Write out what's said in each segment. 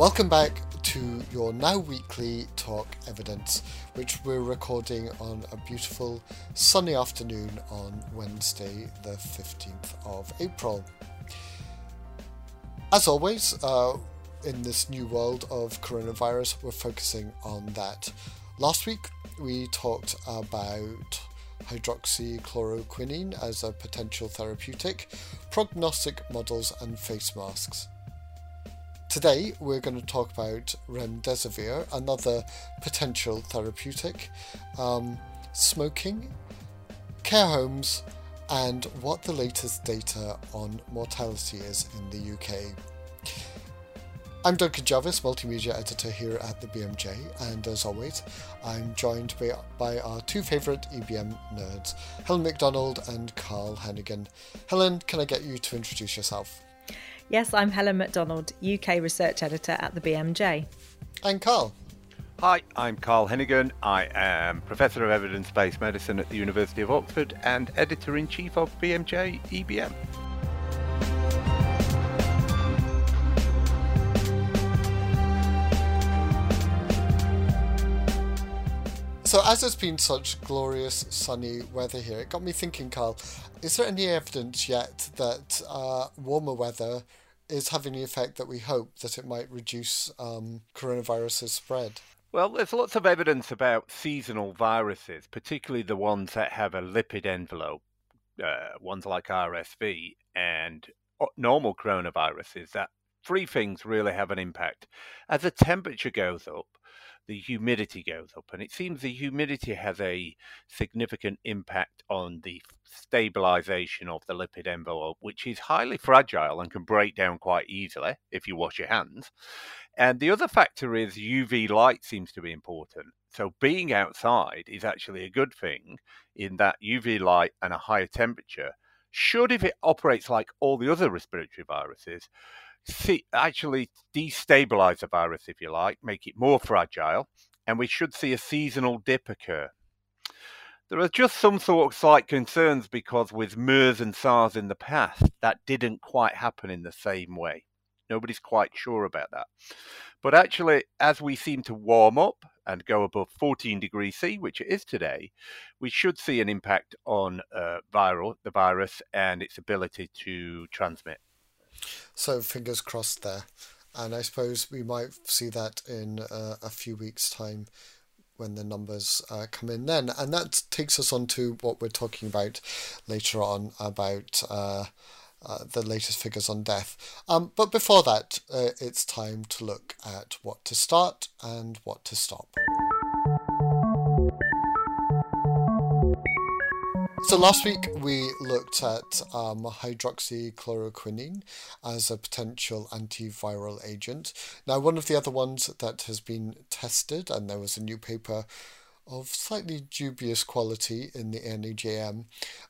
Welcome back to your now weekly talk evidence, which we're recording on a beautiful sunny afternoon on Wednesday, the 15th of April. As always, uh, in this new world of coronavirus, we're focusing on that. Last week, we talked about hydroxychloroquine as a potential therapeutic, prognostic models, and face masks. Today, we're going to talk about remdesivir, another potential therapeutic, um, smoking, care homes, and what the latest data on mortality is in the UK. I'm Duncan Jarvis, Multimedia Editor here at the BMJ, and as always, I'm joined by, by our two favourite EBM nerds, Helen Macdonald and Carl Heneghan. Helen, can I get you to introduce yourself? Yes, I'm Helen Macdonald, UK Research Editor at the BMJ. And Carl. Hi, I'm Carl Heneghan. I am Professor of Evidence Based Medicine at the University of Oxford and Editor in Chief of BMJ EBM. So, as it's been such glorious sunny weather here, it got me thinking, Carl, is there any evidence yet that uh, warmer weather is having the effect that we hope that it might reduce um, coronavirus's spread? Well, there's lots of evidence about seasonal viruses, particularly the ones that have a lipid envelope, uh, ones like RSV and normal coronaviruses, that three things really have an impact. As the temperature goes up, the humidity goes up. And it seems the humidity has a significant impact on the stabilization of the lipid envelope, which is highly fragile and can break down quite easily if you wash your hands. And the other factor is UV light seems to be important. So being outside is actually a good thing in that UV light and a higher temperature should, if it operates like all the other respiratory viruses, actually destabilize the virus, if you like, make it more fragile, and we should see a seasonal dip occur. There are just some sort of slight concerns because with MERS and SARS in the past, that didn't quite happen in the same way. Nobody's quite sure about that. But actually, as we seem to warm up and go above 14 degrees C, which it is today, we should see an impact on uh, viral, the virus and its ability to transmit. So fingers crossed there. And I suppose we might see that in uh, a few weeks' time when the numbers uh, come in then. And that takes us on to what we're talking about later on about uh, uh, the latest figures on death. Um, but before that, uh, it's time to look at what to start and what to stop. So last week we looked at um, hydroxychloroquine as a potential antiviral agent. Now, one of the other ones that has been tested, and there was a new paper of slightly dubious quality in the NEJM,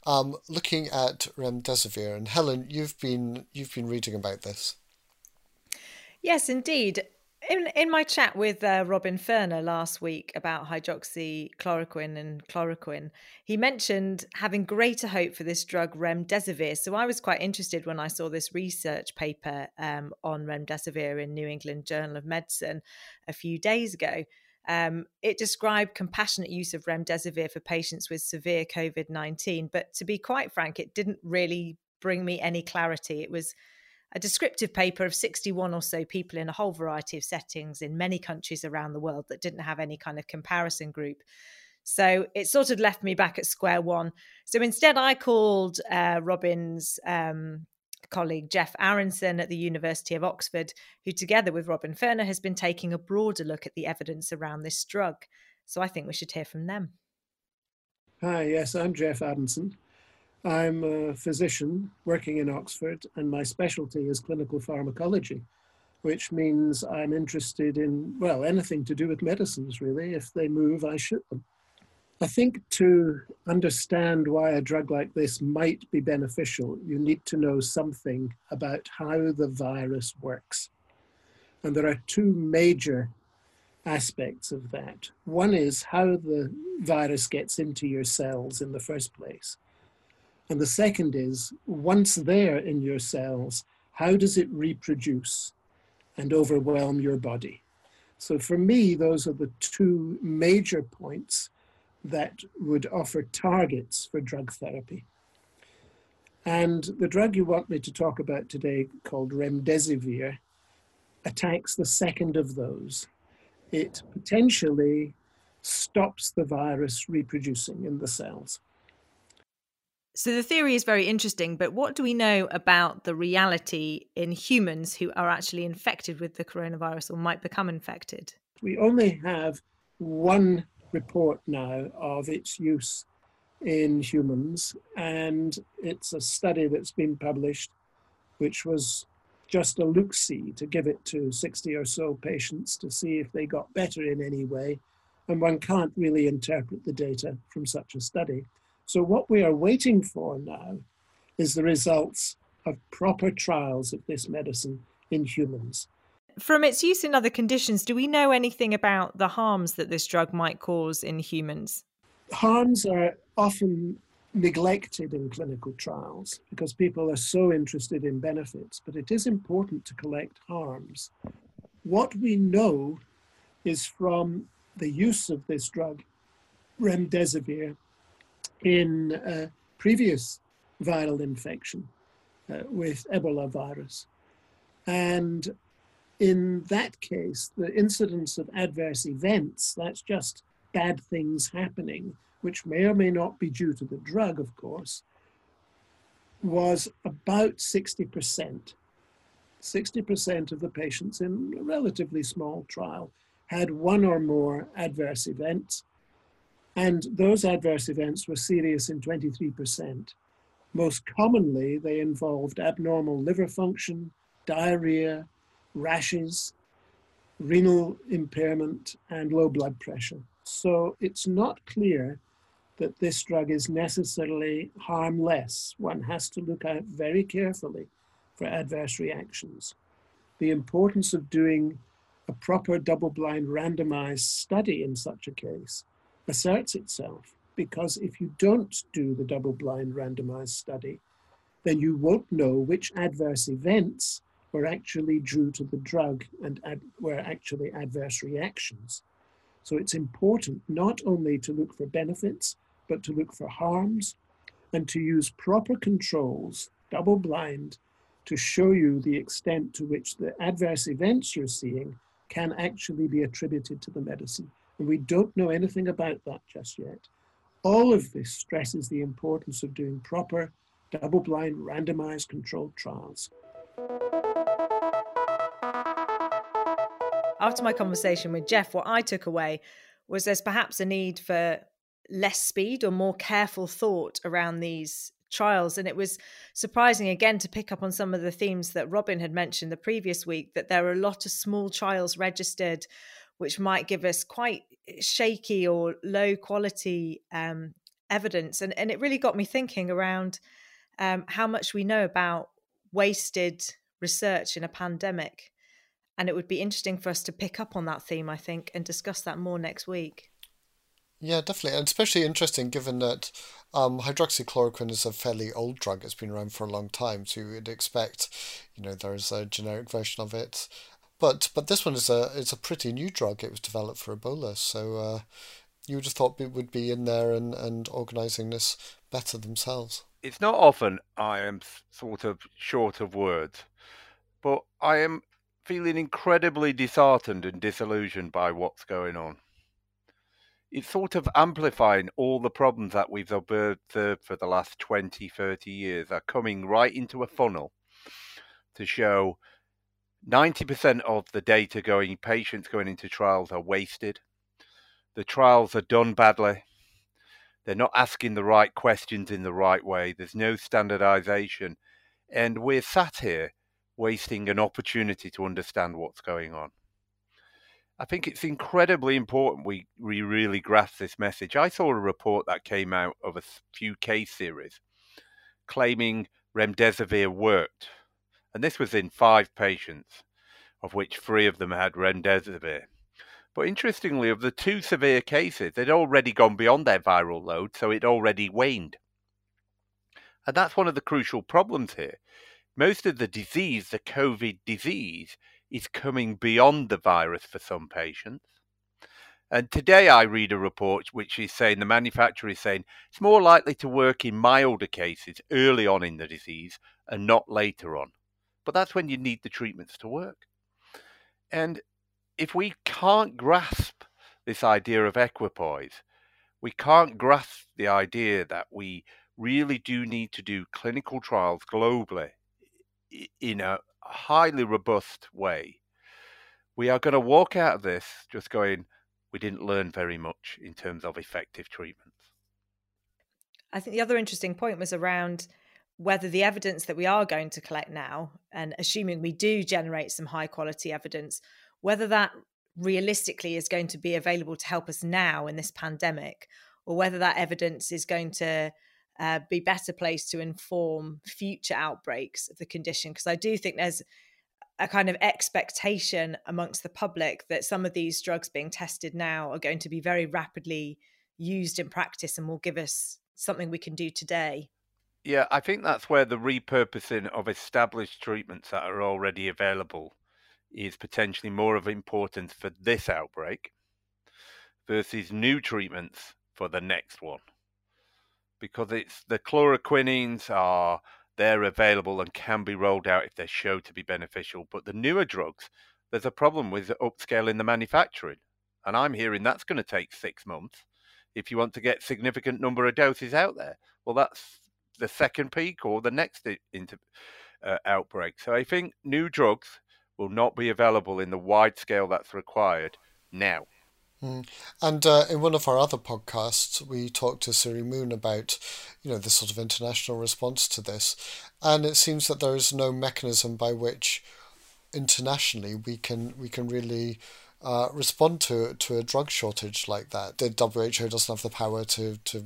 um, looking at remdesivir. And Helen, you've been you've been reading about this. Yes, indeed in in my chat with uh, Robin Ferner last week about hydroxychloroquine and chloroquine, he mentioned having greater hope for this drug remdesivir. So I was quite interested when I saw this research paper um, on remdesivir in New England Journal of Medicine a few days ago. Um, it described compassionate use of remdesivir for patients with severe COVID nineteen, but to be quite frank, it didn't really bring me any clarity. It was a descriptive paper of 61 or so people in a whole variety of settings in many countries around the world that didn't have any kind of comparison group. So it sort of left me back at square one. So instead, I called uh, Robin's um, colleague Jeff Aronson at the University of Oxford, who, together with Robin Ferner, has been taking a broader look at the evidence around this drug. So I think we should hear from them. Hi, yes, I'm Jeff Aronson. I'm a physician working in Oxford, and my specialty is clinical pharmacology, which means I'm interested in, well, anything to do with medicines, really. If they move, I shoot them. I think to understand why a drug like this might be beneficial, you need to know something about how the virus works. And there are two major aspects of that. One is how the virus gets into your cells in the first place. And the second is, once there in your cells, how does it reproduce? and overwhelm your body. So for me, those are the two major points that would offer targets for drug therapy. And the drug you want me to talk about today, called remdesivir, attacks the second of those. It potentially stops the virus reproducing in the cells. So the theory is very interesting, but what do we know about the reality in humans who are actually infected with the coronavirus or might become infected? We only have one report now of its use in humans, and it's a study that's been published, which was just a look see to give it to 60 or so patients to see if they got better in any way. And one can't really interpret the data from such a study. So, what we are waiting for now is the results of proper trials of this medicine in humans. From its use in other conditions, do we know anything about the harms that this drug might cause in humans? Harms are often neglected in clinical trials because people are so interested in benefits, but it is important to collect harms. What we know is from the use of this drug, remdesivir, in previous viral infection uh, with Ebola virus. And in that case, the incidence of adverse events, that's just bad things happening, which may or may not be due to the drug, of course, was about 60%. 60% of the patients in a relatively small trial had one or more adverse events, and those adverse events were serious in 23%. Most commonly, they involved abnormal liver function, diarrhea, rashes, renal impairment, and low blood pressure. So it's not clear that this drug is necessarily harmless. One has to look out very carefully for adverse reactions. The importance of doing a proper double blind randomized study in such a case asserts itself because if you don't do the double blind randomized study, then you won't know which adverse events were actually due to the drug and ad- were actually adverse reactions. So it's important not only to look for benefits, but to look for harms and to use proper controls, double blind, to show you the extent to which the adverse events you're seeing can actually be attributed to the medicine. And we don't know anything about that just yet. All of this stresses the importance of doing proper, double blind, randomized controlled trials. After my conversation with Jeff, what I took away was there's perhaps a need for less speed or more careful thought around these trials. And it was surprising again to pick up on some of the themes that Robin had mentioned the previous week that there are a lot of small trials registered, which might give us quite shaky or low quality um, evidence. And, and it really got me thinking around um, how much we know about wasted research in a pandemic. And it would be interesting for us to pick up on that theme, I think, and discuss that more next week. Yeah, definitely, and especially interesting given that um, hydroxychloroquine is a fairly old drug. It's been around for a long time, so you would expect, you know, there's a generic version of it, but but this one is a it's a pretty new drug. It was developed for Ebola, so uh, you would have thought it would be in there and and organising this better themselves. It's not often I am sort of short of words, but I am feeling incredibly disheartened and disillusioned by what's going on. It's sort of amplifying all the problems that we've observed for the last 20, 30 years are coming right into a funnel to show 90% of the data going, patients going into trials are wasted. The trials are done badly. They're not asking the right questions in the right way. There's no standardization. And we're sat here wasting an opportunity to understand what's going on. I think it's incredibly important we, we really grasp this message. I saw a report that came out of a few case series claiming remdesivir worked. And this was in five patients, of which three of them had remdesivir. But interestingly, of the two severe cases, they'd already gone beyond their viral load, so it already waned. And that's one of the crucial problems here most of the disease, the COVID disease, is coming beyond the virus for some patients. And today I read a report which is saying the manufacturer is saying it's more likely to work in milder cases early on in the disease and not later on. But that's when you need the treatments to work. And if we can't grasp this idea of equipoise, we can't grasp the idea that we really do need to do clinical trials globally in a highly robust way. We are going to walk out of this just going, we didn't learn very much in terms of effective treatments. I think the other interesting point was around whether the evidence that we are going to collect now, and assuming we do generate some high quality evidence, whether that realistically is going to be available to help us now in this pandemic, or whether that evidence is going to uh, be better placed to inform future outbreaks of the condition. Because I do think there's a kind of expectation amongst the public that some of these drugs being tested now are going to be very rapidly used in practice and will give us something we can do today. Yeah, I think that's where the repurposing of established treatments that are already available is potentially more of importance for this outbreak versus new treatments for the next one. Because it's the chloroquinines are they're available and can be rolled out if they're shown to be beneficial. But the newer drugs, there's a problem with upscaling the manufacturing. And I'm hearing that's going to take six months if you want to get significant number of doses out there. Well, that's the second peak or the next into, uh, outbreak. So I think new drugs will not be available in the wide scale that's required now. Mm. And uh, in one of our other podcasts, we talked to Suerie Moon about, you know, the sort of international response to this, and it seems that there is no mechanism by which internationally we can we can really uh, respond to to a drug shortage like that. The WHO doesn't have the power to to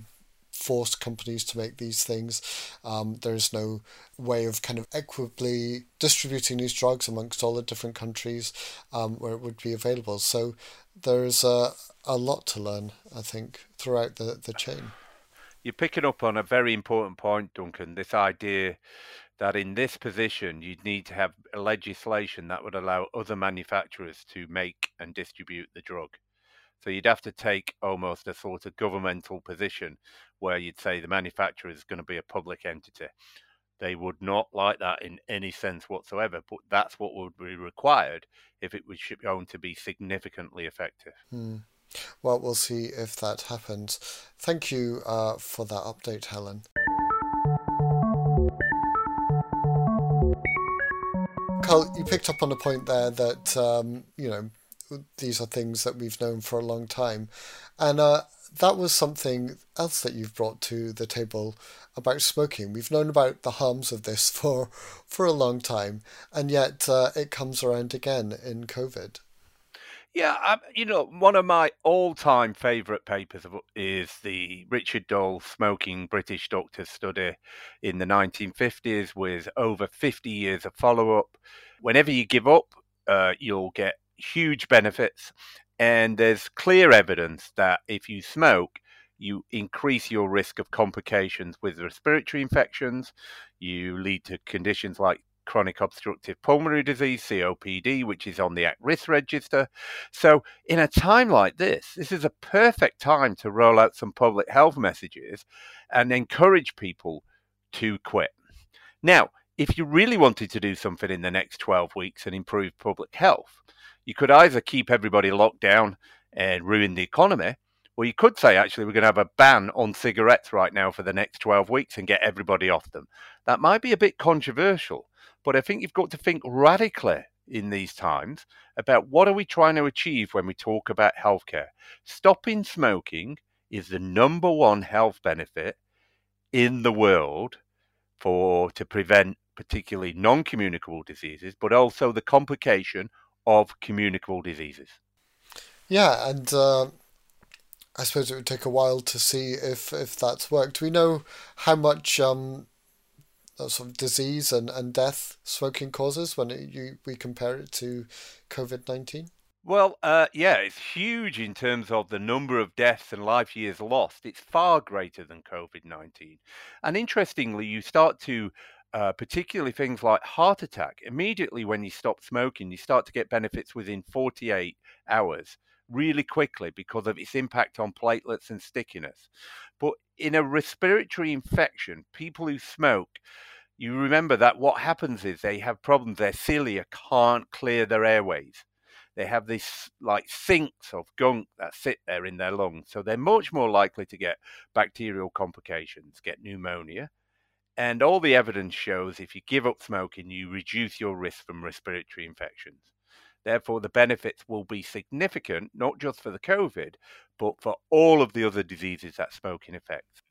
force companies to make these things. Um, there's no way of kind of equitably distributing these drugs amongst all the different countries um, where it would be available. So there's a, a lot to learn, I think, throughout the, the chain. You're picking up on a very important point, Duncan. This idea that in this position you'd need to have legislation that would allow other manufacturers to make and distribute the drug. So you'd have to take almost a sort of governmental position where you'd say the manufacturer is going to be a public entity. They would not like that in any sense whatsoever, but that's what would be required if it was going to be significantly effective. Hmm. Well, we'll see if that happens. Thank you uh, for that update, Helen. Carl, you picked up on a point there that um, you know these are things that we've known for a long time. And uh, that was something else that you've brought to the table about smoking. We've known about the harms of this for for a long time, and yet uh, it comes around again in COVID. Yeah, I, you know, one of my all-time favourite papers is the Richard Doll smoking British doctors study in the 1950s, with over 50 years of follow-up. Whenever you give up, uh, you'll get huge benefits. And there's clear evidence that if you smoke, you increase your risk of complications with respiratory infections. You lead to conditions like chronic obstructive pulmonary disease, COPD, which is on the at risk register. So, in a time like this, this is a perfect time to roll out some public health messages and encourage people to quit. Now, if you really wanted to do something in the next 12 weeks and improve public health, you could either keep everybody locked down and ruin the economy, or you could say, actually, we're going to have a ban on cigarettes right now for the next 12 weeks and get everybody off them. That might be a bit controversial, but I think you've got to think radically in these times about what are we trying to achieve when we talk about healthcare. Stopping smoking is the number one health benefit in the world for to prevent particularly non-communicable diseases, but also the complication of communicable diseases. Yeah, and uh, I suppose it would take a while to see if, if that's worked. We know how much um, sort of disease and, and death smoking causes when it, you we compare it to COVID 19? Well, uh, yeah, it's huge in terms of the number of deaths and life years lost. It's far greater than COVID 19. And interestingly, you start to uh, particularly things like heart attack. Immediately when you stop smoking, you start to get benefits within 48 hours really quickly because of its impact on platelets and stickiness. But in a respiratory infection, people who smoke, you remember that what happens is they have problems. Their cilia can't clear their airways. They have this like sinks of gunk that sit there in their lungs. So they're much more likely to get bacterial complications, get pneumonia. And all the evidence shows if you give up smoking, you reduce your risk from respiratory infections. Therefore, the benefits will be significant, not just for the COVID, but for all of the other diseases that smoking affects.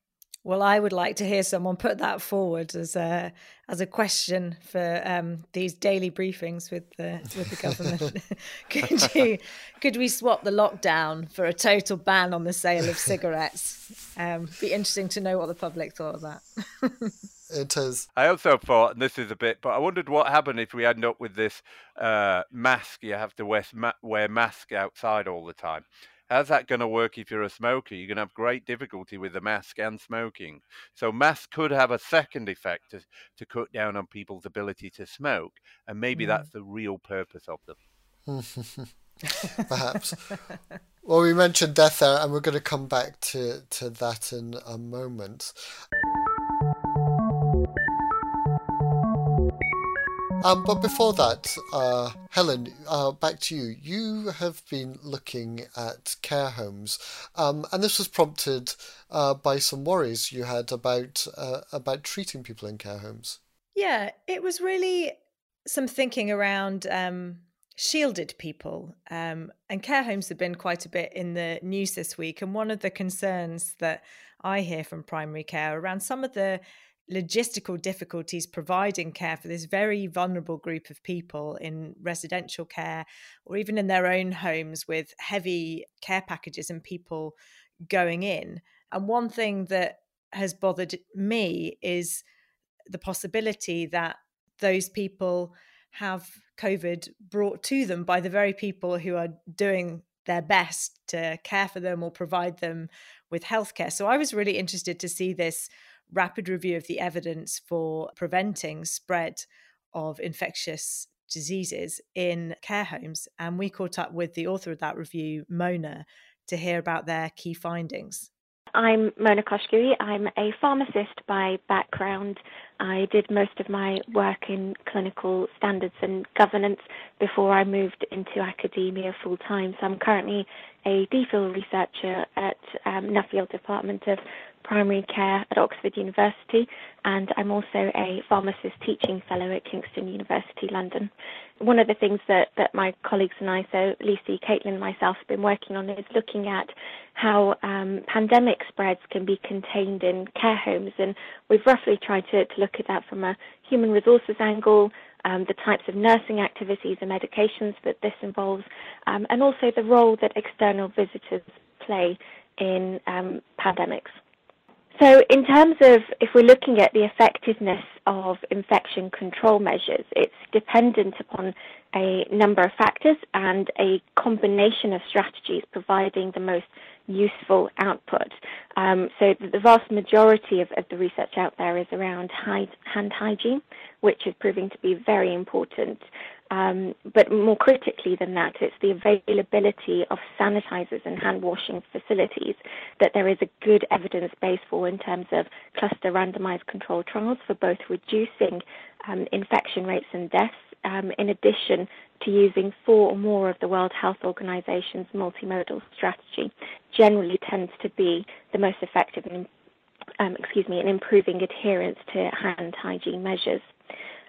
Well, I would like to hear someone put that forward as a as a question for um, these daily briefings with the with the government. could you could we swap the lockdown for a total ban on the sale of cigarettes? Um, be interesting to know what the public thought of that. it is. I also thought, and this is a bit, but I wondered what happened if we end up with this uh, mask. You have to wear wear mask outside all the time. How's that going to work if you're a smoker? You're going to have great difficulty with the mask and smoking. So, masks could have a second effect to, to cut down on people's ability to smoke, and maybe mm. that's the real purpose of them. Perhaps. well, we mentioned death there, and we're going to come back to, to that in a moment. Um, but before that, uh, Helen, uh, back to you. You have been looking at care homes, um, and this was prompted uh, by some worries you had about uh, about treating people in care homes. Yeah, it was really some thinking around um, shielded people, um, and care homes have been quite a bit in the news this week. And one of the concerns that I hear from primary care around some of the logistical difficulties providing care for this very vulnerable group of people in residential care or even in their own homes with heavy care packages and people going in. And one thing that has bothered me is the possibility that those people have COVID brought to them by the very people who are doing their best to care for them or provide them with healthcare. So I was really interested to see this rapid review of the evidence for preventing spread of infectious diseases in care homes. And we caught up with the author of that review, Mona, to hear about their key findings. I'm Mona Koshkouei. I'm a pharmacist by background. I did most of my work in clinical standards and governance before I moved into academia full time. So I'm currently a DPhil researcher at um, Nuffield Department of primary care at Oxford University, and I'm also a pharmacist teaching fellow at Kingston University, London. One of the things that, that my colleagues and I, so Lucy, Caitlin, and myself, have been working on is looking at how um, pandemic spreads can be contained in care homes, and we've roughly tried to, to look at that from a human resources angle, um, the types of nursing activities and medications that this involves, um, and also the role that external visitors play in um, pandemics. So, in terms of if we're looking at the effectiveness of infection control measures, it's dependent upon a number of factors and a combination of strategies providing the most useful output. Um, so, the vast majority of, of, the research out there is around hand hygiene, which is proving to be very important. Um, but more critically than that, it's the availability of sanitizers and hand washing facilities that there is a good evidence base for in terms of cluster randomized control trials for both reducing um, infection rates and deaths, um, in addition to using four or more of the World Health Organization's multimodal strategy, generally tends to be the most effective in, um, excuse me, in improving adherence to hand hygiene measures.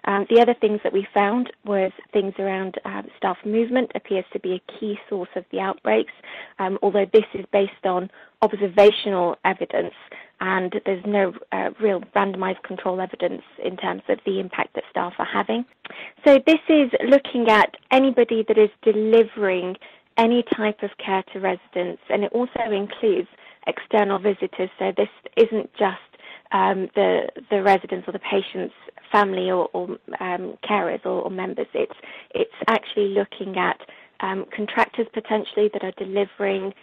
Um, the other things that we found was things around um, staff movement appears to be a key source of the outbreaks, um, although this is based on observational evidence and there's no uh, real randomized control evidence in terms of the impact that staff are having. So this is looking at anybody that is delivering any type of care to residents, and it also includes external visitors. So this isn't just um, the the residents or the patients' family or, or um, carers or, or, members. It's it's actually looking at um, contractors potentially that are delivering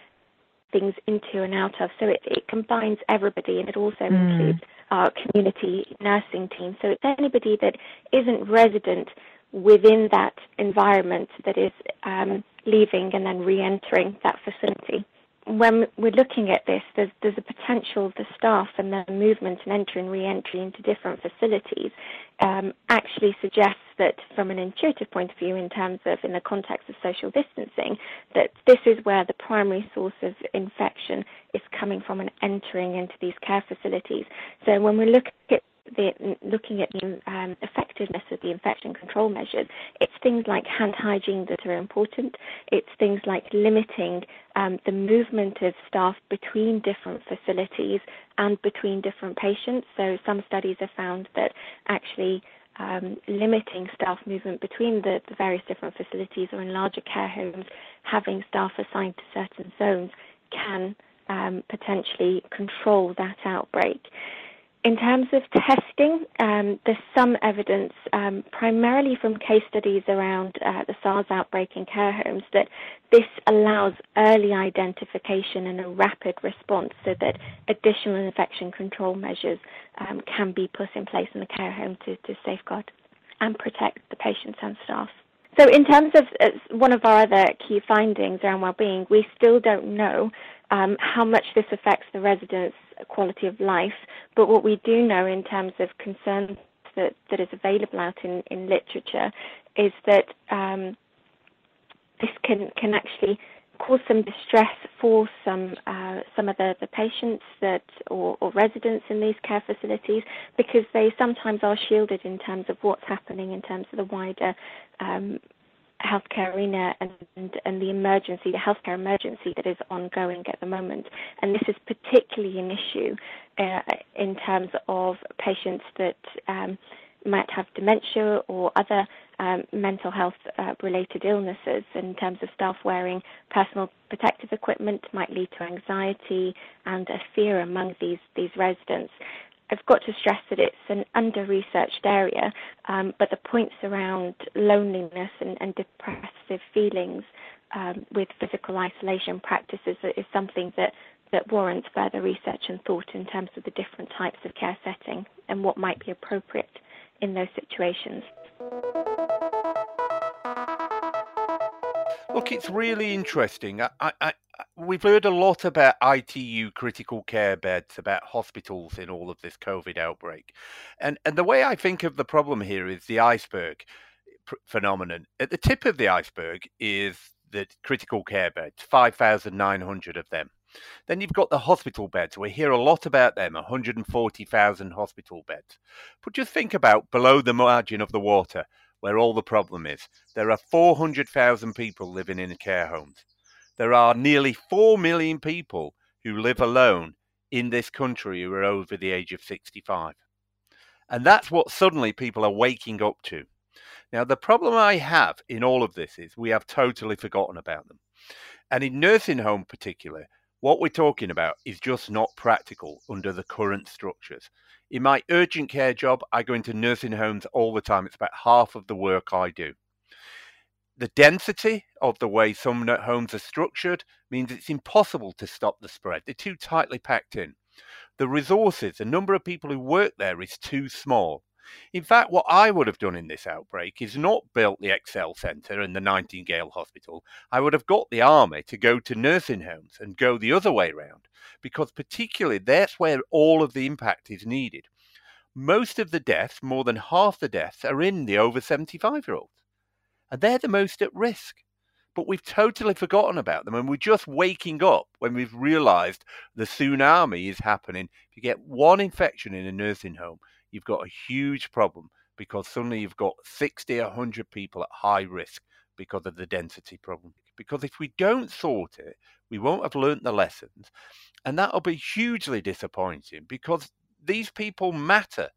things into and out of. So it, it combines everybody, and it also mm. includes our community nursing team. So it's anybody that isn't resident within that environment that is um, leaving and then re-entering that facility when we're looking at this, there's, there's a potential the staff and their movement and entry and re-entry into different facilities um, actually suggests that from an intuitive point of view in terms of in the context of social distancing, that this is where the primary source of infection is coming from and entering into these care facilities. So when we look at the, looking at the um, effectiveness of the infection control measures, it's things like hand hygiene that are important. It's things like limiting um, the movement of staff between different facilities and between different patients. So some studies have found that actually um, limiting staff movement between the, the, various different facilities or in larger care homes, having staff assigned to certain zones can um, potentially control that outbreak. In terms of testing, um, there's some evidence, um, primarily from case studies around uh, the SARS outbreak in care homes, that this allows early identification and a rapid response so that additional infection control measures um, can be put in place in the care home to, to safeguard and protect the patients and staff. So, in terms of uh, one of our other key findings around well-being, we still don't know um, how much this affects the residents' quality of life. But what we do know in terms of concerns that, that is available out in, in literature is that um, this can, can actually cause some distress for some uh, some of the, the patients that or, or, residents in these care facilities because they sometimes are shielded in terms of what's happening in terms of the wider um, healthcare arena and, and, the emergency, the healthcare emergency that is ongoing at the moment. And this is particularly an issue uh, in terms of patients that um, might have dementia or other um, mental health uh, related illnesses in terms of staff wearing personal protective equipment might lead to anxiety and a fear among these, these residents. I've got to stress that it's an under researched area, um, but the points around loneliness and, and depressive feelings um, with physical isolation practices is something that, that warrants further research and thought in terms of the different types of care setting and what might be appropriate in those situations. Look, it's really interesting. I, I, we've heard a lot about ITU critical care beds, about hospitals in all of this COVID outbreak. And, and the way I think of the problem here is the iceberg phenomenon. At the tip of the iceberg is the critical care beds, 5,900 of them. Then you've got the hospital beds. We hear a lot about them 140,000 hospital beds. But just think about below the margin of the water, where all the problem is. There are 400,000 people living in care homes there are nearly 4 million people who live alone in this country who are over the age of 65. And that's what suddenly people are waking up to. Now, the problem I have in all of this is we have totally forgotten about them. And in nursing home, particular, what we're talking about is just not practical under the current structures. In my urgent care job, I go into nursing homes all the time. It's about half of the work I do the density of the way some homes are structured means it's impossible to stop the spread. They're too tightly packed in. The resources, the number of people who work there is too small. In fact, what I would have done in this outbreak is not built the ExCeL Centre and the Nightingale Hospital. I would have got the army to go to nursing homes and go the other way round, because particularly that's where all of the impact is needed. Most of the deaths, more than half the deaths, are in the over 75 year olds and they're the most at risk. But we've totally forgotten about them, and we're just waking up when we've realised the tsunami is happening. If you get one infection in a nursing home, you've got a huge problem because suddenly you've got 60, 100 people at high risk because of the density problem. Because if we don't sort it, we won't have learnt the lessons, and that'll be hugely disappointing because these people matter.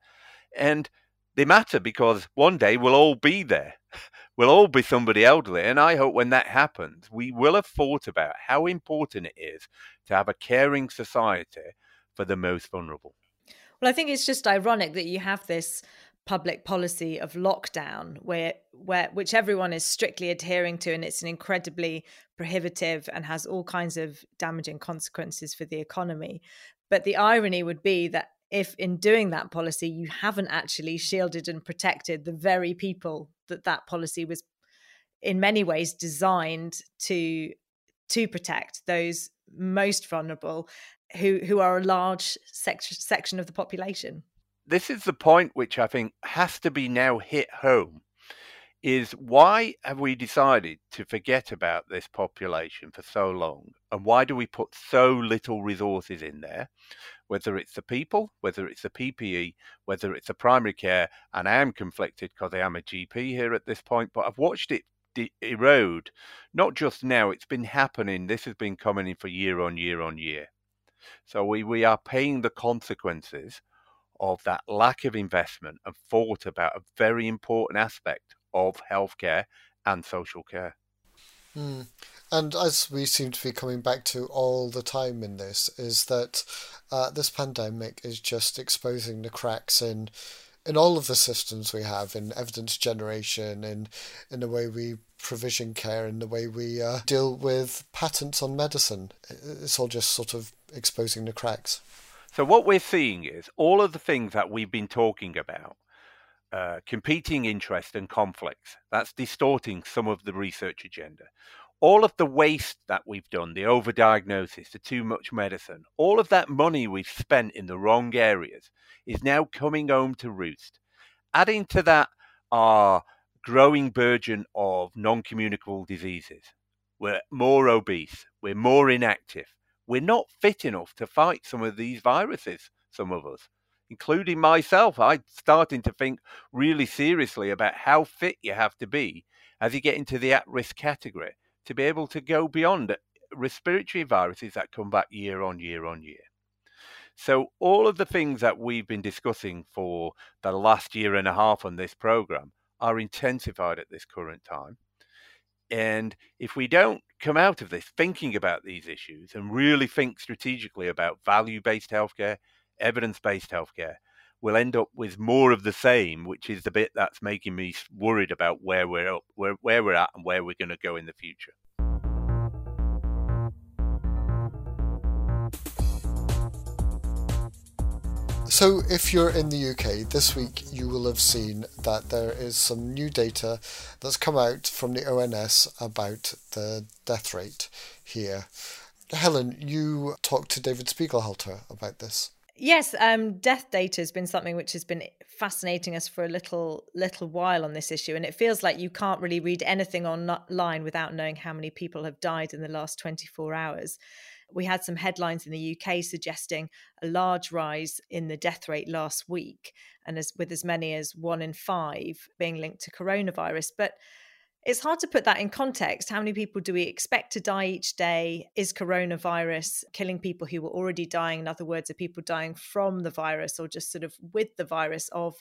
And they matter because one day we'll all be there. We'll all be somebody elderly. And I hope when that happens, we will have thought about how important it is to have a caring society for the most vulnerable. Well, I think it's just ironic that you have this public policy of lockdown where where which everyone is strictly adhering to and it's an incredibly prohibitive and has all kinds of damaging consequences for the economy. But the irony would be that if in doing that policy you haven't actually shielded and protected the very people that that policy was in many ways designed to to protect those most vulnerable who who are a large sec- section of the population. This is the point which i think has to be now hit home is why have we decided to forget about this population for so long? And why do we put so little resources in there? Whether it's the people whether it's the ppe whether it's the primary care and i am conflicted because i am a gp here at this point but i've watched it de- erode. Not just now it's been happening. This has been coming in for year on year on year so we, we are paying the consequences of that lack of investment and thought about a very important aspect of healthcare and social care. Mm. And as we seem to be coming back to all the time in this, is that uh, this pandemic is just exposing the cracks in in all of the systems we have in evidence generation, in in the way we provision care, in the way we uh, deal with patents on medicine. It's all just sort of exposing the cracks. So what we're seeing is all of the things that we've been talking about uh, competing interests and conflicts. That's distorting some of the research agenda. All of the waste that we've done, the overdiagnosis, the too much medicine, all of that money we've spent in the wrong areas is now coming home to roost. Adding to that our growing burgeon of non communicable diseases. We're more obese, we're more inactive, we're not fit enough to fight some of these viruses, some of us including myself, I'm starting to think really seriously about how fit you have to be as you get into the at risk category to be able to go beyond respiratory viruses that come back year on year on year. So, all of the things that we've been discussing for the last year and a half on this program are intensified at this current time. And if we don't come out of this thinking about these issues and really think strategically about value based healthcare, evidence based healthcare, we'll end up with more of the same, which is the bit that's making me worried about where we're up, where, where we're at and where we're going to go in the future. So, if you're in the UK this week, you will have seen that there is some new data that's come out from the ONS about the death rate here. Helen, you talked to David Spiegelhalter about this. Yes, um, death data has been something which has been fascinating us for a little little while on this issue, and it feels like you can't really read anything online without knowing how many people have died in the last 24 hours. We had some headlines in the UK suggesting a large rise in the death rate last week, and as with as many as one in five being linked to coronavirus, but it's hard to put that in context. How many people do we expect to die each day? Is coronavirus killing people who were already dying? In other words, are people dying from the virus or just sort of with the virus of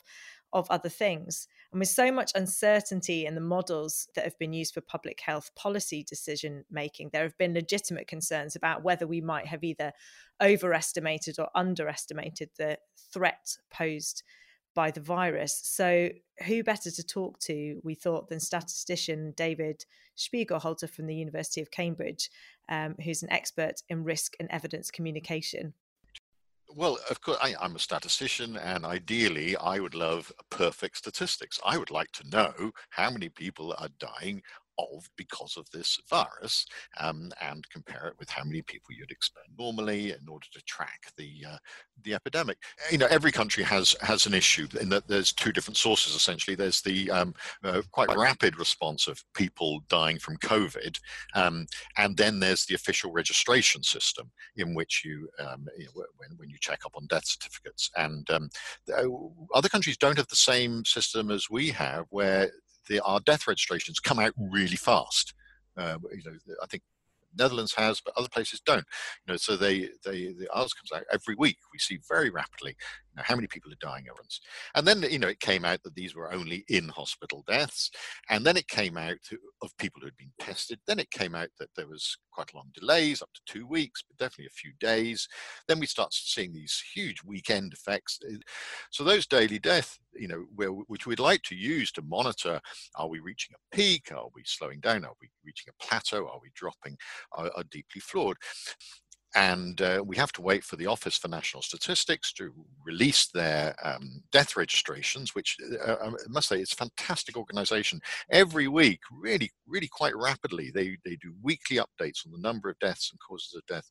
of other things. And with so much uncertainty in the models that have been used for public health policy decision making, there have been legitimate concerns about whether we might have either overestimated or underestimated the threat posed by the virus. So, who better to talk to, we thought, than statistician David Spiegelhalter from the University of Cambridge, um, who's an expert in risk and evidence communication? Well, of course, I, am a statistician, and ideally, I would love perfect statistics. I would like to know how many people are dying of because of this virus um, and compare it with how many people you'd expect normally in order to track the uh, the epidemic. You know, every country has has an issue in that there's two different sources essentially. There's the um, uh, quite rapid response of people dying from COVID, um, and then there's the official registration system in which you, um, you know, when when you check up on death certificates. And um, uh, other countries don't have the same system as we have, where the, our death registrations come out really fast. Uh, you know, I think Netherlands has, but other places don't. You know, so they they the ours comes out every week. We see very rapidly how many people are dying of it. And then you know it came out that these were only in hospital deaths, and then it came out of people who had been tested. Then it came out that there was quite a long delays, up to two weeks, but definitely a few days. Then we start seeing these huge weekend effects. Uh, so those daily death, you know, which we'd like to use to monitor: are we reaching a peak? Are we slowing down? Are we reaching a plateau? Are we dropping? Are, are deeply flawed and uh, we have to wait for the Office for National Statistics to release their um, death registrations, which uh, uh, I must say it's a fantastic organization. Every week, really, really quite rapidly, they, they do weekly updates on the number of deaths and causes of death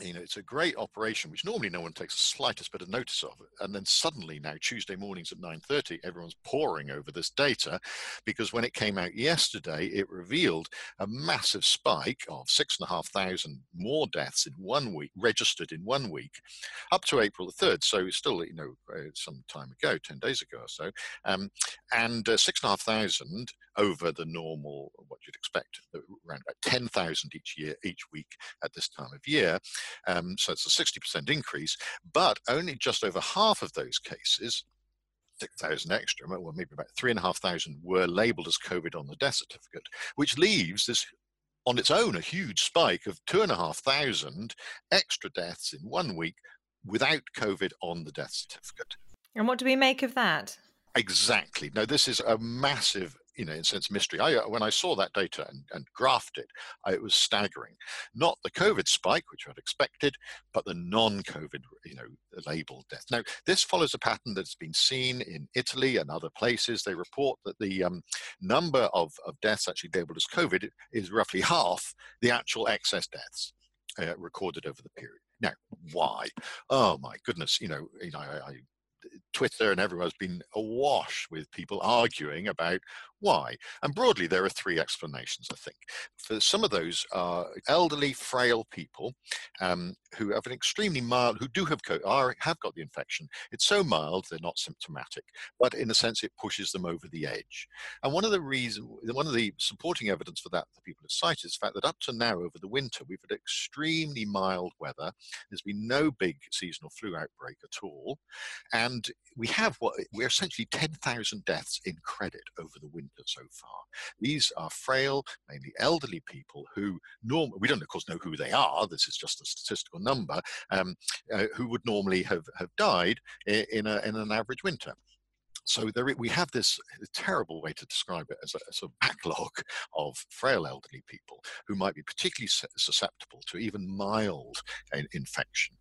you know it's a great operation which normally no one takes the slightest bit of notice of and then suddenly now tuesday mornings at 9.30 everyone's poring over this data because when it came out yesterday it revealed a massive spike of six and a half thousand more deaths in one week registered in one week up to april the 3rd so it's still you know uh, some time ago 10 days ago or so. Um, and uh, six and a half thousand over the normal what you'd expect around about 10,000 each year each week at this time of year um, so it's a 60% increase, but only just over half of those cases 6,000 extra, well, maybe about 3,500 were labeled as COVID on the death certificate, which leaves this on its own a huge spike of 2,500 extra deaths in one week without COVID on the death certificate. And what do we make of that? Exactly. Now, this is a massive you know, in a sense, mystery. I, uh, when I saw that data and, and graphed it, I, it was staggering. Not the COVID spike, which I'd expected, but the non-COVID, you know, labeled death. Now, this follows a pattern that's been seen in Italy and other places. They report that the um, number of, of deaths actually labeled as COVID is roughly half the actual excess deaths uh, recorded over the period. Now, why? Oh my goodness! You know, you know, I, I Twitter and everywhere has been awash with people arguing about why. And broadly, there are three explanations, I think. For some of those are elderly, frail people um, who have an extremely mild, who do have, are, have got the infection. It's so mild, they're not symptomatic, but in a sense, it pushes them over the edge. And one of the reasons, one of the supporting evidence for that that people have cited is the fact that up to now, over the winter, we've had extremely mild weather. There's been no big seasonal flu outbreak at all. And we have what we're essentially 10,000 deaths in credit over the winter so far. These are frail, mainly elderly people who normally, we don't of course know who they are, this is just a statistical number, um, uh, who would normally have, have died in, a, in an average winter. So there, we have this terrible way to describe it as a, as a backlog of frail elderly people who might be particularly susceptible to even mild infection.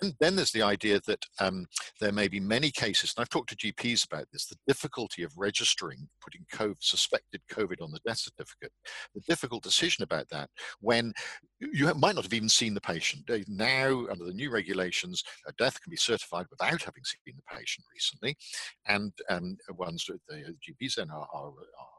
And then there's the idea that um, there may be many cases, and I've talked to GPs about this, the difficulty of registering, putting COVID, suspected COVID on the death certificate, the difficult decision about that when you might not have even seen the patient. Now, under the new regulations, a death can be certified without having seen the patient recently, and um, ones that the GPs then are, are, are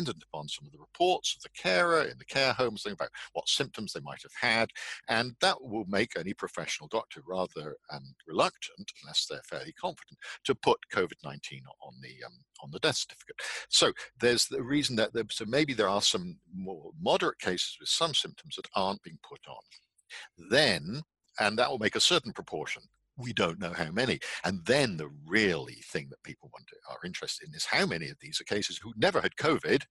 dependent upon some of the reports of the carer in the care homes, think about what symptoms they might have had, and that will make any professional doctor rather um, reluctant, unless they're fairly confident, to put COVID-19 on the um, on the death certificate. So there's the reason that there, so maybe there are some more moderate cases with some symptoms that aren't being put on. Then, and that will make a certain proportion we don't know how many. And then the really thing that people want are interested in is how many of these are cases who never had COVID,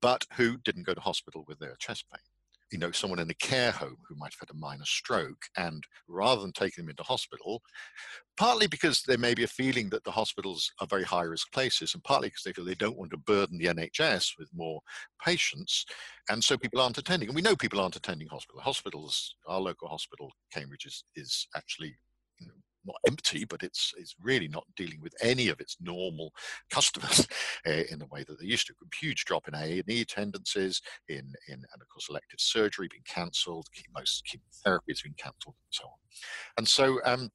but who didn't go to hospital with their chest pain. You know, someone in a care home who might have had a minor stroke, and rather than taking them into hospital, partly because there may be a feeling that the hospitals are very high risk places, and partly because they feel they don't want to burden the NHS with more patients, and so people aren't attending. And we know people aren't attending hospital. Hospitals, our local hospital, Cambridge, is, is actually not empty, but it's it's really not dealing with any of its normal customers uh, in the way that they used to. Huge drop in A and E attendances, in in and of course elective surgery being cancelled, most chemotherapy has been cancelled, and so on. And so um,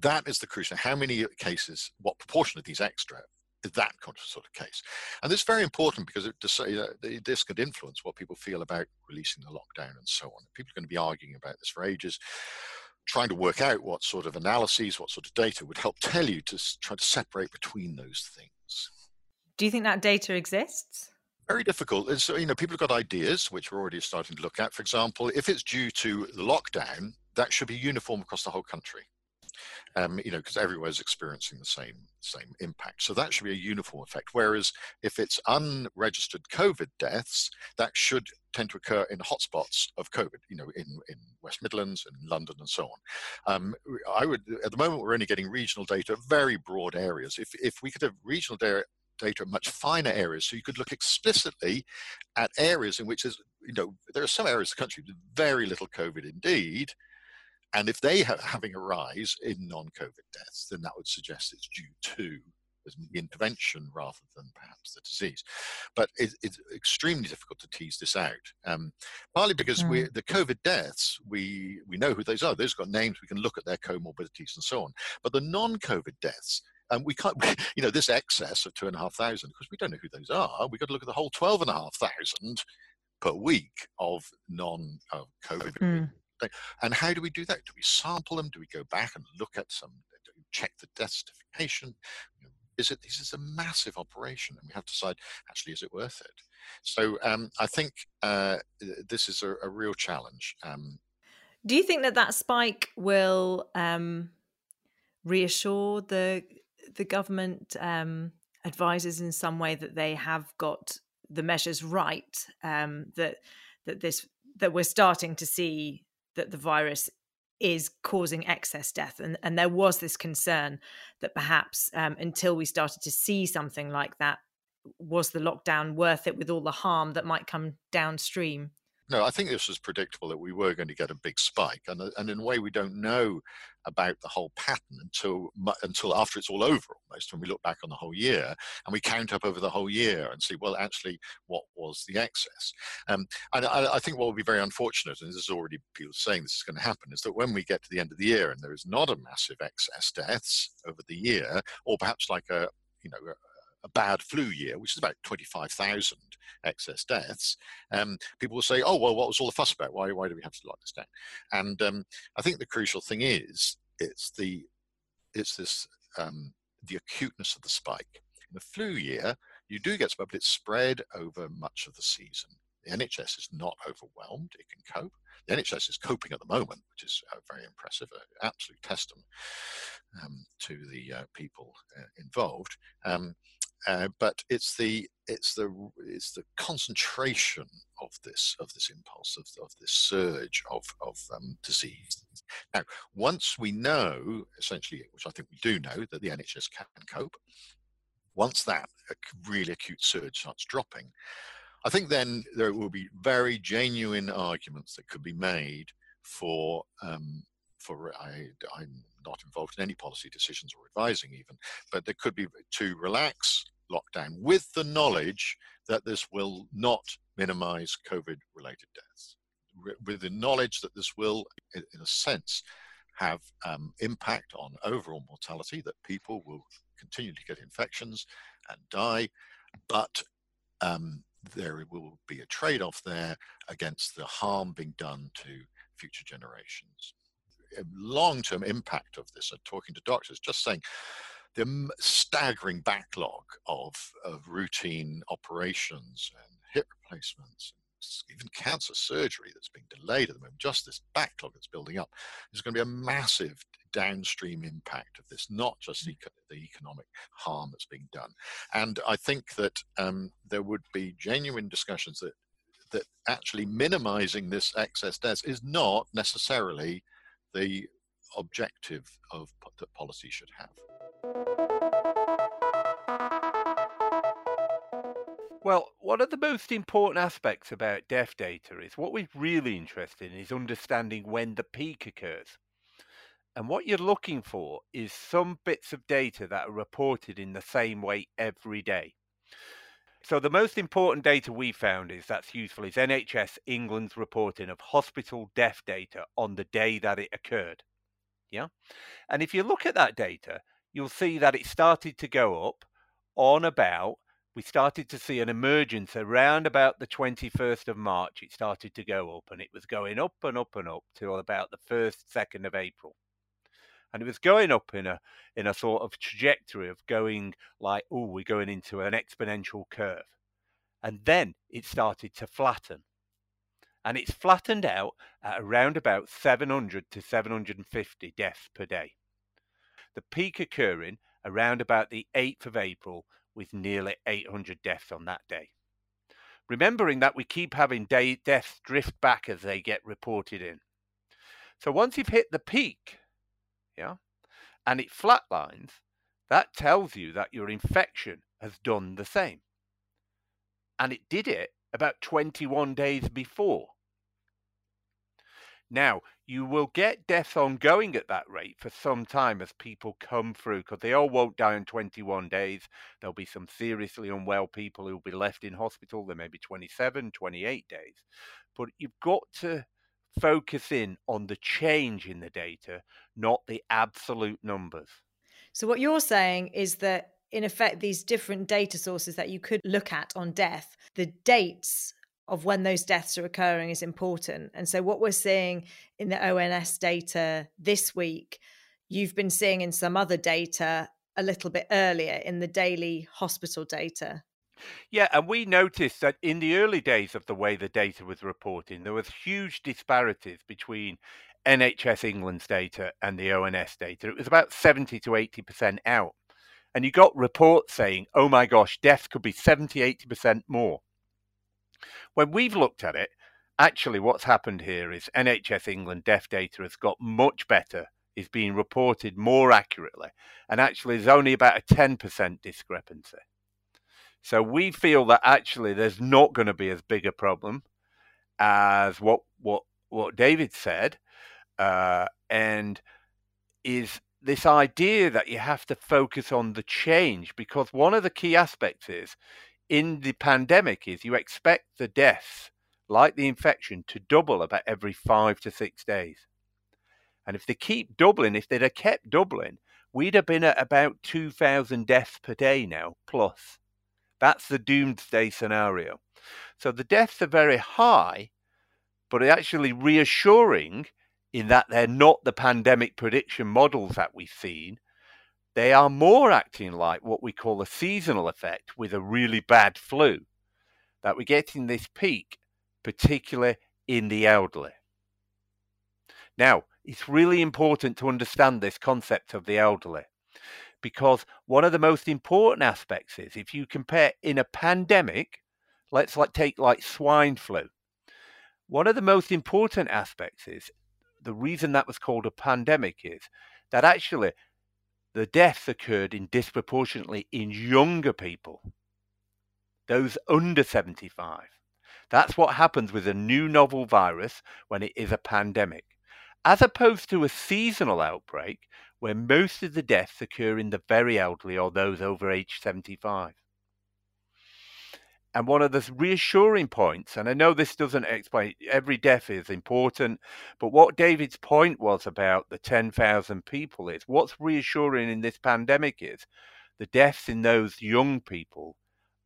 that is the crucial. How many cases? What proportion of these extra that sort of case. And this is very important because it, uh, this could influence what people feel about releasing the lockdown and so on. People are going to be arguing about this for ages trying to work out what sort of analyses, what sort of data would help tell you to try to separate between those things. Do you think that data exists? Very difficult. It's, you know, people have got ideas which we're already starting to look at. For example, if it's due to the lockdown, that should be uniform across the whole country um, you know, because everywhere's experiencing the same same impact. So that should be a uniform effect. Whereas if it's unregistered COVID deaths, that should tend to occur in hotspots of COVID, you know, in, in West Midlands and London and so on. Um, I would, at the moment, we're only getting regional data, very broad areas. If, if we could have regional data, data much finer areas, so you could look explicitly at areas in which there's, you know, there are some areas of the country with very little COVID indeed, and if they are having a rise in non-COVID deaths, then that would suggest it's due to the intervention rather than perhaps the disease. But it, it's extremely difficult to tease this out, um, partly because mm. we the COVID deaths we we know who those are. Those got names. We can look at their comorbidities and so on. But the non-COVID deaths and we can't, you know, this excess of two and a half thousand, because we don't know who those are. We've got to look at the whole 12 and a half thousand per week of non COVID. Mm. And how do we do that? Do we sample them? Do we go back and look at some, check the death certification? Is it, this is a massive operation and we have to decide, actually, is it worth it? So um, I think uh, this is a, a real challenge. Um, do you think that that spike will um, reassure the the government um, advises in some way that they have got the measures right um, that that this that we're starting to see that the virus is causing excess death and and there was this concern that perhaps um, until we started to see something like that was the lockdown worth it with all the harm that might come downstream no, I think this was predictable that we were going to get a big spike, and uh, and in a way we don't know about the whole pattern until until after it's all over almost when we look back on the whole year and we count up over the whole year and see well actually what was the excess? Um, and I, I, think what will be very unfortunate and this is already people saying this is going to happen is that when we get to the end of the year and there is not a massive excess deaths over the year or perhaps like a you know a bad flu year, which is about 25,000 excess deaths, um, people will say, oh, well, what was all the fuss about? Why, why do we have to lock this down? And um, I think the crucial thing is, it's the, it's this, um, the acuteness of the spike. In the flu year, you do get but it's spread over much of the season. The NHS is not overwhelmed, it can cope. The NHS is coping at the moment, which is uh, very impressive, an absolute testament um, to the uh, people uh, involved. Um, uh, but it's the it's the it's the concentration of this of this impulse of, of this surge of of um, disease. Now, once we know essentially, which I think we do know, that the NHS can cope, once that really acute surge starts dropping, I think then there will be very genuine arguments that could be made for um, for I, I'm not involved in any policy decisions or advising even, but there could be to relax lockdown with the knowledge that this will not minimize COVID related deaths, with the knowledge that this will, in a sense, have um, impact on overall mortality, that people will continue to get infections and die, but um, there will be a trade off there against the harm being done to future generations. Long term impact of this, and talking to doctors, just saying the staggering backlog of, of routine operations and hip replacements and even cancer surgery that's being delayed at the moment, just this backlog that's building up, is going to be a massive downstream impact of this, not just the, the economic harm that's being done. And I think that um, there would be genuine discussions that that actually minimizing this excess deaths is not necessarily the objective of that policy should have. Well, one of the most important aspects about death data is what we're really interested in is understanding when the peak occurs. And what you're looking for is some bits of data that are reported in the same way every day. So the most important data we found is that's useful is NHS England's reporting of hospital death data on the day that it occurred. Yeah. And if you look at that data, you'll see that it started to go up on about we started to see an emergence around about the 21st of March. It started to go up and it was going up and up and up till about the 1st, 2nd of April. And it was going up in a in a sort of trajectory of going like, oh, we're going into an exponential curve. And then it started to flatten. And it's flattened out at around about 700 to 750 deaths per day the peak occurring around about the 8th of April with nearly 800 deaths on that day. Remembering that we keep having day deaths drift back as they get reported in. So once you've hit the peak, yeah, and it flatlines, that tells you that your infection has done the same. And it did it about 21 days before. Now, you will get deaths ongoing at that rate for some time as people come through because they all won't die in 21 days. There'll be some seriously unwell people who will be left in hospital. There may be 27, 28 days. But you've got to focus in on the change in the data, not the absolute numbers. So, what you're saying is that, in effect, these different data sources that you could look at on death, the dates of when those deaths are occurring is important. And so, what we're seeing in the ONS data this week, you've been seeing in some other data a little bit earlier in the daily hospital data. Yeah, and we noticed that in the early days of the way the data was reporting, there was huge disparities between NHS England's data and the ONS data. It was about 70 to 80% out. And you got reports saying, oh my gosh, deaths could be 70, 80% more. When we've looked at it, actually what's happened here is NHS England death data has got much better, is being reported more accurately, and actually there's only about a 10% discrepancy. So we feel that actually there's not going to be as big a problem as what what what David said, uh, and is this idea that you have to focus on the change because one of the key aspects is in the pandemic is you expect the deaths, like the infection, to double about every five to six days. And if they keep doubling, if they'd have kept doubling, we'd have been at about 2,000 deaths per day now, plus. That's the doomsday scenario. So the deaths are very high, but actually reassuring in that they're not the pandemic prediction models that we've seen. They are more acting like what we call a seasonal effect with a really bad flu, that we're getting this peak, particularly in the elderly. Now, it's really important to understand this concept of the elderly because one of the most important aspects is if you compare in a pandemic, let's like take like swine flu. One of the most important aspects is the reason that was called a pandemic is that actually the deaths occurred in disproportionately in younger people, those under 75. That's what happens with a new novel virus when it is a pandemic. As opposed to a seasonal outbreak, where most of the deaths occur in the very elderly or those over age 75. And one of the reassuring points, and I know this doesn't explain every death is important, but what David's point was about the 10,000 people is what's reassuring in this pandemic is the deaths in those young people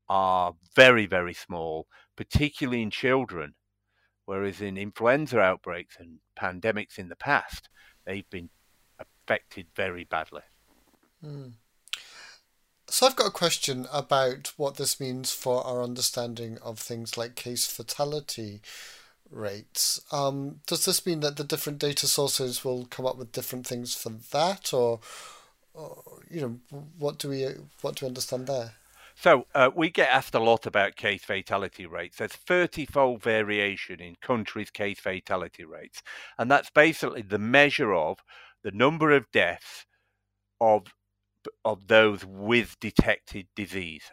are very, very small, particularly in children. Whereas in influenza outbreaks and pandemics in the past, they've been affected very badly. Mm. So I've got a question about what this means for our understanding of things like case fatality rates. Um, does this mean that the different data sources will come up with different things for that, or, or you know, what do we what do we understand there? So uh, we get asked a lot about case fatality rates. There's 30-fold variation in countries' case fatality rates, and that's basically the measure of the number of deaths of of those with detected disease.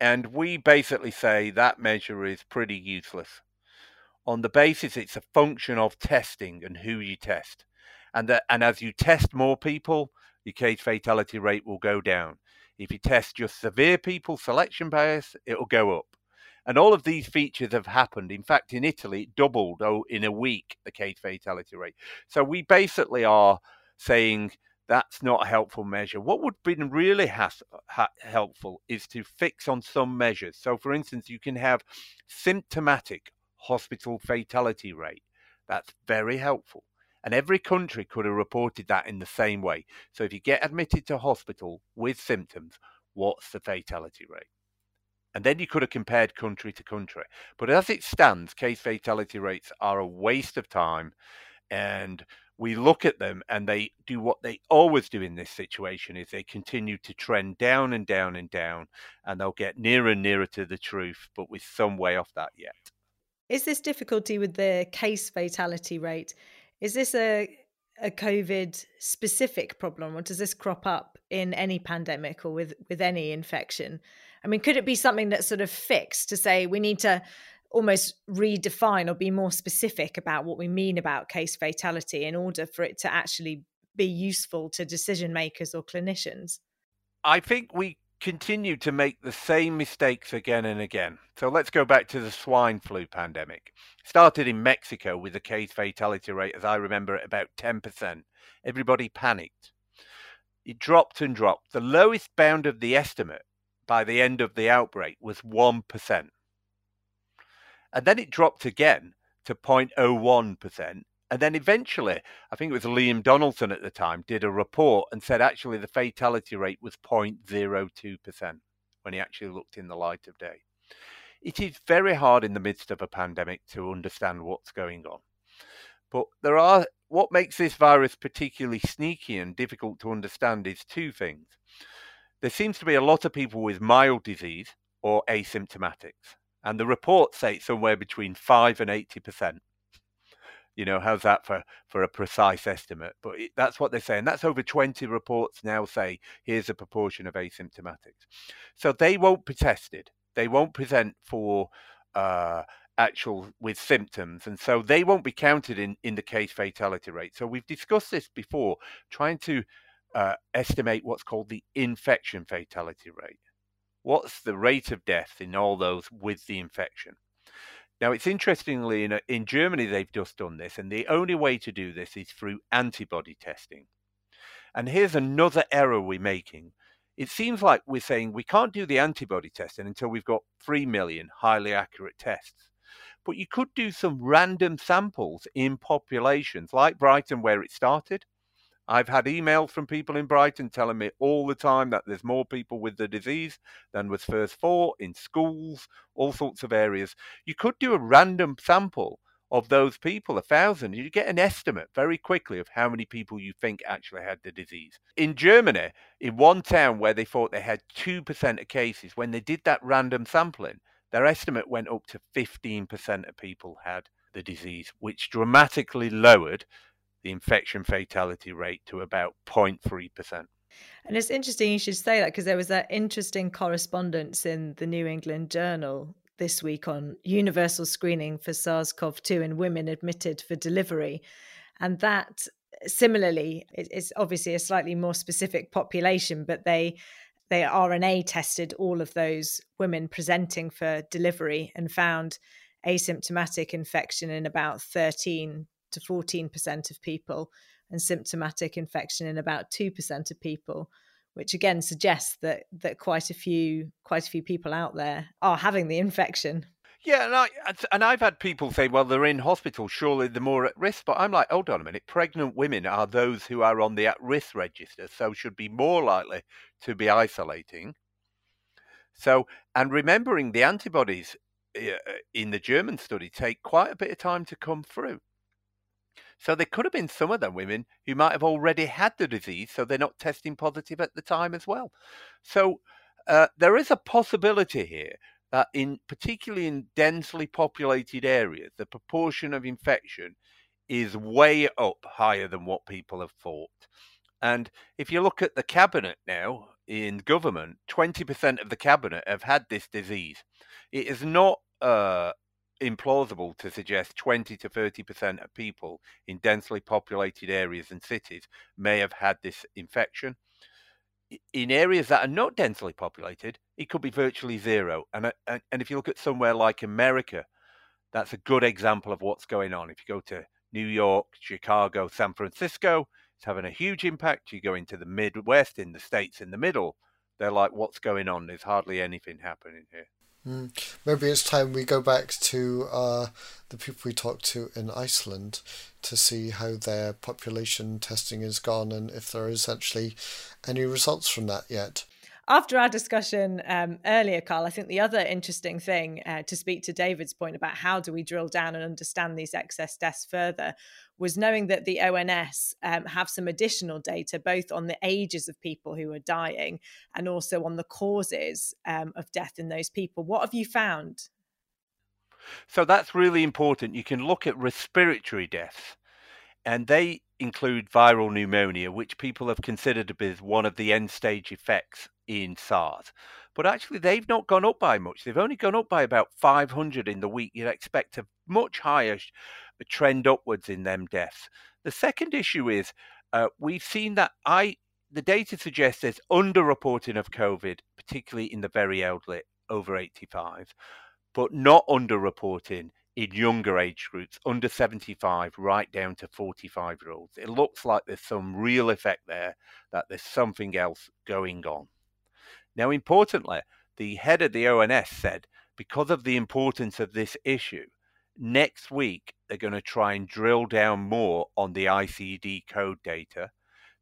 And we basically say that measure is pretty useless. On the basis it's a function of testing and who you test. And that and as you test more people, your case fatality rate will go down. If you test just severe people, selection bias, it'll go up. And all of these features have happened. In fact, in Italy, it doubled oh, in a week the case fatality rate. So we basically are saying that's not a helpful measure. What would be really has, ha, helpful is to fix on some measures. So, for instance, you can have symptomatic hospital fatality rate. That's very helpful. And every country could have reported that in the same way. So, if you get admitted to hospital with symptoms, what's the fatality rate? And then you could have compared country to country. But as it stands, case fatality rates are a waste of time. And we look at them and they do what they always do in this situation is they continue to trend down and down and down and they'll get nearer and nearer to the truth but with some way off that yet is this difficulty with the case fatality rate is this a a covid specific problem or does this crop up in any pandemic or with with any infection i mean could it be something that's sort of fixed to say we need to almost redefine or be more specific about what we mean about case fatality in order for it to actually be useful to decision makers or clinicians? I think we continue to make the same mistakes again and again. So let's go back to the swine flu pandemic. Started in Mexico with a case fatality rate, as I remember, at about 10%. Everybody panicked. It dropped and dropped. The lowest bound of the estimate by the end of the outbreak was 1%. And then it dropped again to 0.01%. And then eventually, I think it was Liam Donaldson at the time, did a report and said actually the fatality rate was 0.02% when he actually looked in the light of day. It is very hard in the midst of a pandemic to understand what's going on. But there are what makes this virus particularly sneaky and difficult to understand is two things. There seems to be a lot of people with mild disease or asymptomatics and the reports say somewhere between five and eighty percent. You know, how's that for for a precise estimate? But it, that's what they say, and that's over twenty reports now say here's a proportion of asymptomatics. So they won't be tested. They won't present for. Uh, actual with symptoms and so they won't be counted in in the case fatality rate so we've discussed this before trying to uh, estimate what's called the infection fatality rate what's the rate of death in all those with the infection? Now, it's interestingly, in, in Germany, they've just done this, and the only way to do this is through antibody testing. And here's another error we're making. It seems like we're saying we can't do the antibody testing until we've got 3 million highly accurate tests. But you could do some random samples in populations like Brighton, where it started, I've had emails from people in Brighton telling me all the time that there's more people with the disease than was first thought in schools, all sorts of areas. You could do a random sample of those people, a thousand, you get an estimate very quickly of how many people you think actually had the disease. In Germany, in one town where they thought they had 2% of cases, when they did that random sampling, their estimate went up to 15% of people had the disease, which dramatically lowered the infection fatality rate to about 0.3%. And it's interesting you should say that because there was that interesting correspondence in the New England Journal this week on universal screening for SARS CoV 2 in women admitted for delivery. And that similarly is obviously a slightly more specific population, but they they RNA tested all of those women presenting for delivery and found asymptomatic infection in about 13 to 14% of people and symptomatic infection in about 2% of people which again suggests that that quite a few quite a few people out there are having the infection yeah, and I and I've had people say, well, they're in hospital, surely they're more at risk. But I'm like, hold on a minute, pregnant women are those who are on the at risk register, so should be more likely to be isolating. So, and remembering the antibodies uh, in the German study take quite a bit of time to come through. So there could have been some of them women who might have already had the disease, so they're not testing positive at the time as well. So uh, there is a possibility here that, in particularly in densely populated areas, the proportion of infection is way up higher than what people have thought. And if you look at the cabinet now in government, 20% of the cabinet have had this disease. It is not uh, implausible to suggest 20 to 30% of people in densely populated areas and cities may have had this infection. In areas that are not densely populated, it could be virtually zero. And, uh, and, and if you look at somewhere like America, that's a good example of what's going on. If you go to New York, Chicago, San Francisco, it's having a huge impact. You go into the Midwest, in the states in the middle, they're like, what's going on? There's hardly anything happening here. Mm. Maybe it's time we go back to uh, the people we talked to in Iceland to see how their population testing has gone and if there is actually any results from that yet after our discussion um, earlier, Carl, I think the other interesting thing uh, to speak to David's point about how do we drill down and understand these excess deaths further was knowing that the ONS um, have some additional data both on the ages of people who are dying and also on the causes um, of death in those people. What have you found? So that's really important. You can look at respiratory deaths, and they include viral pneumonia, which people have considered to be one of the end stage effects in SARS. but actually they've not gone up by much. They've only gone up by about 500 in the week. You'd expect a much higher trend upwards in them deaths. The second issue is uh, we've seen that I the data suggests there's underreporting of COVID, particularly in the very elderly over 85, but not underreporting in younger age groups, under 75, right down to 45 year olds. It looks like there's some real effect there, that there's something else going on. Now, importantly, the head of the ONS said because of the importance of this issue, next week they're going to try and drill down more on the ICD code data.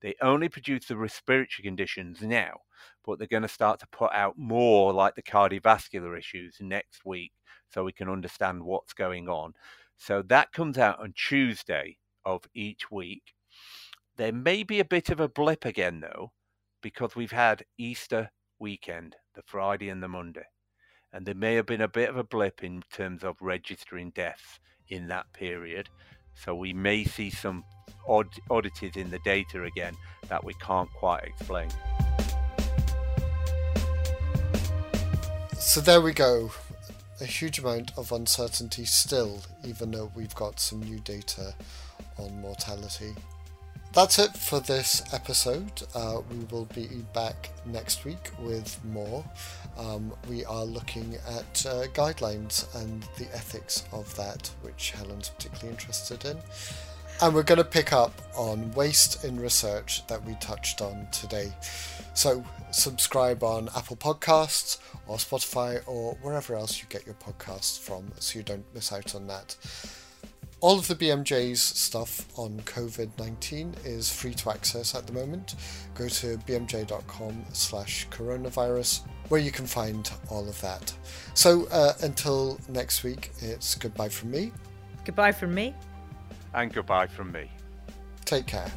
They only produce the respiratory conditions now, but they're going to start to put out more like the cardiovascular issues next week so we can understand what's going on. So that comes out on Tuesday of each week. There may be a bit of a blip again, though, because we've had Easter weekend, the Friday and the Monday. And there may have been a bit of a blip in terms of registering deaths in that period. So we may see some odd oddities in the data again that we can't quite explain. So there we go a huge amount of uncertainty still, even though we've got some new data on mortality. That's it for this episode. Uh, we will be back next week with more. Um, we are looking at uh, guidelines and the ethics of that, which Helen's particularly interested in. And we're going to pick up on waste in research that we touched on today. So, subscribe on Apple Podcasts or Spotify or wherever else you get your podcasts from so you don't miss out on that. All of the BMJ's stuff on COVID 19 is free to access at the moment. Go to bmj.com slash coronavirus where you can find all of that. So uh, until next week, it's goodbye from me. Goodbye from me. And goodbye from me. Take care.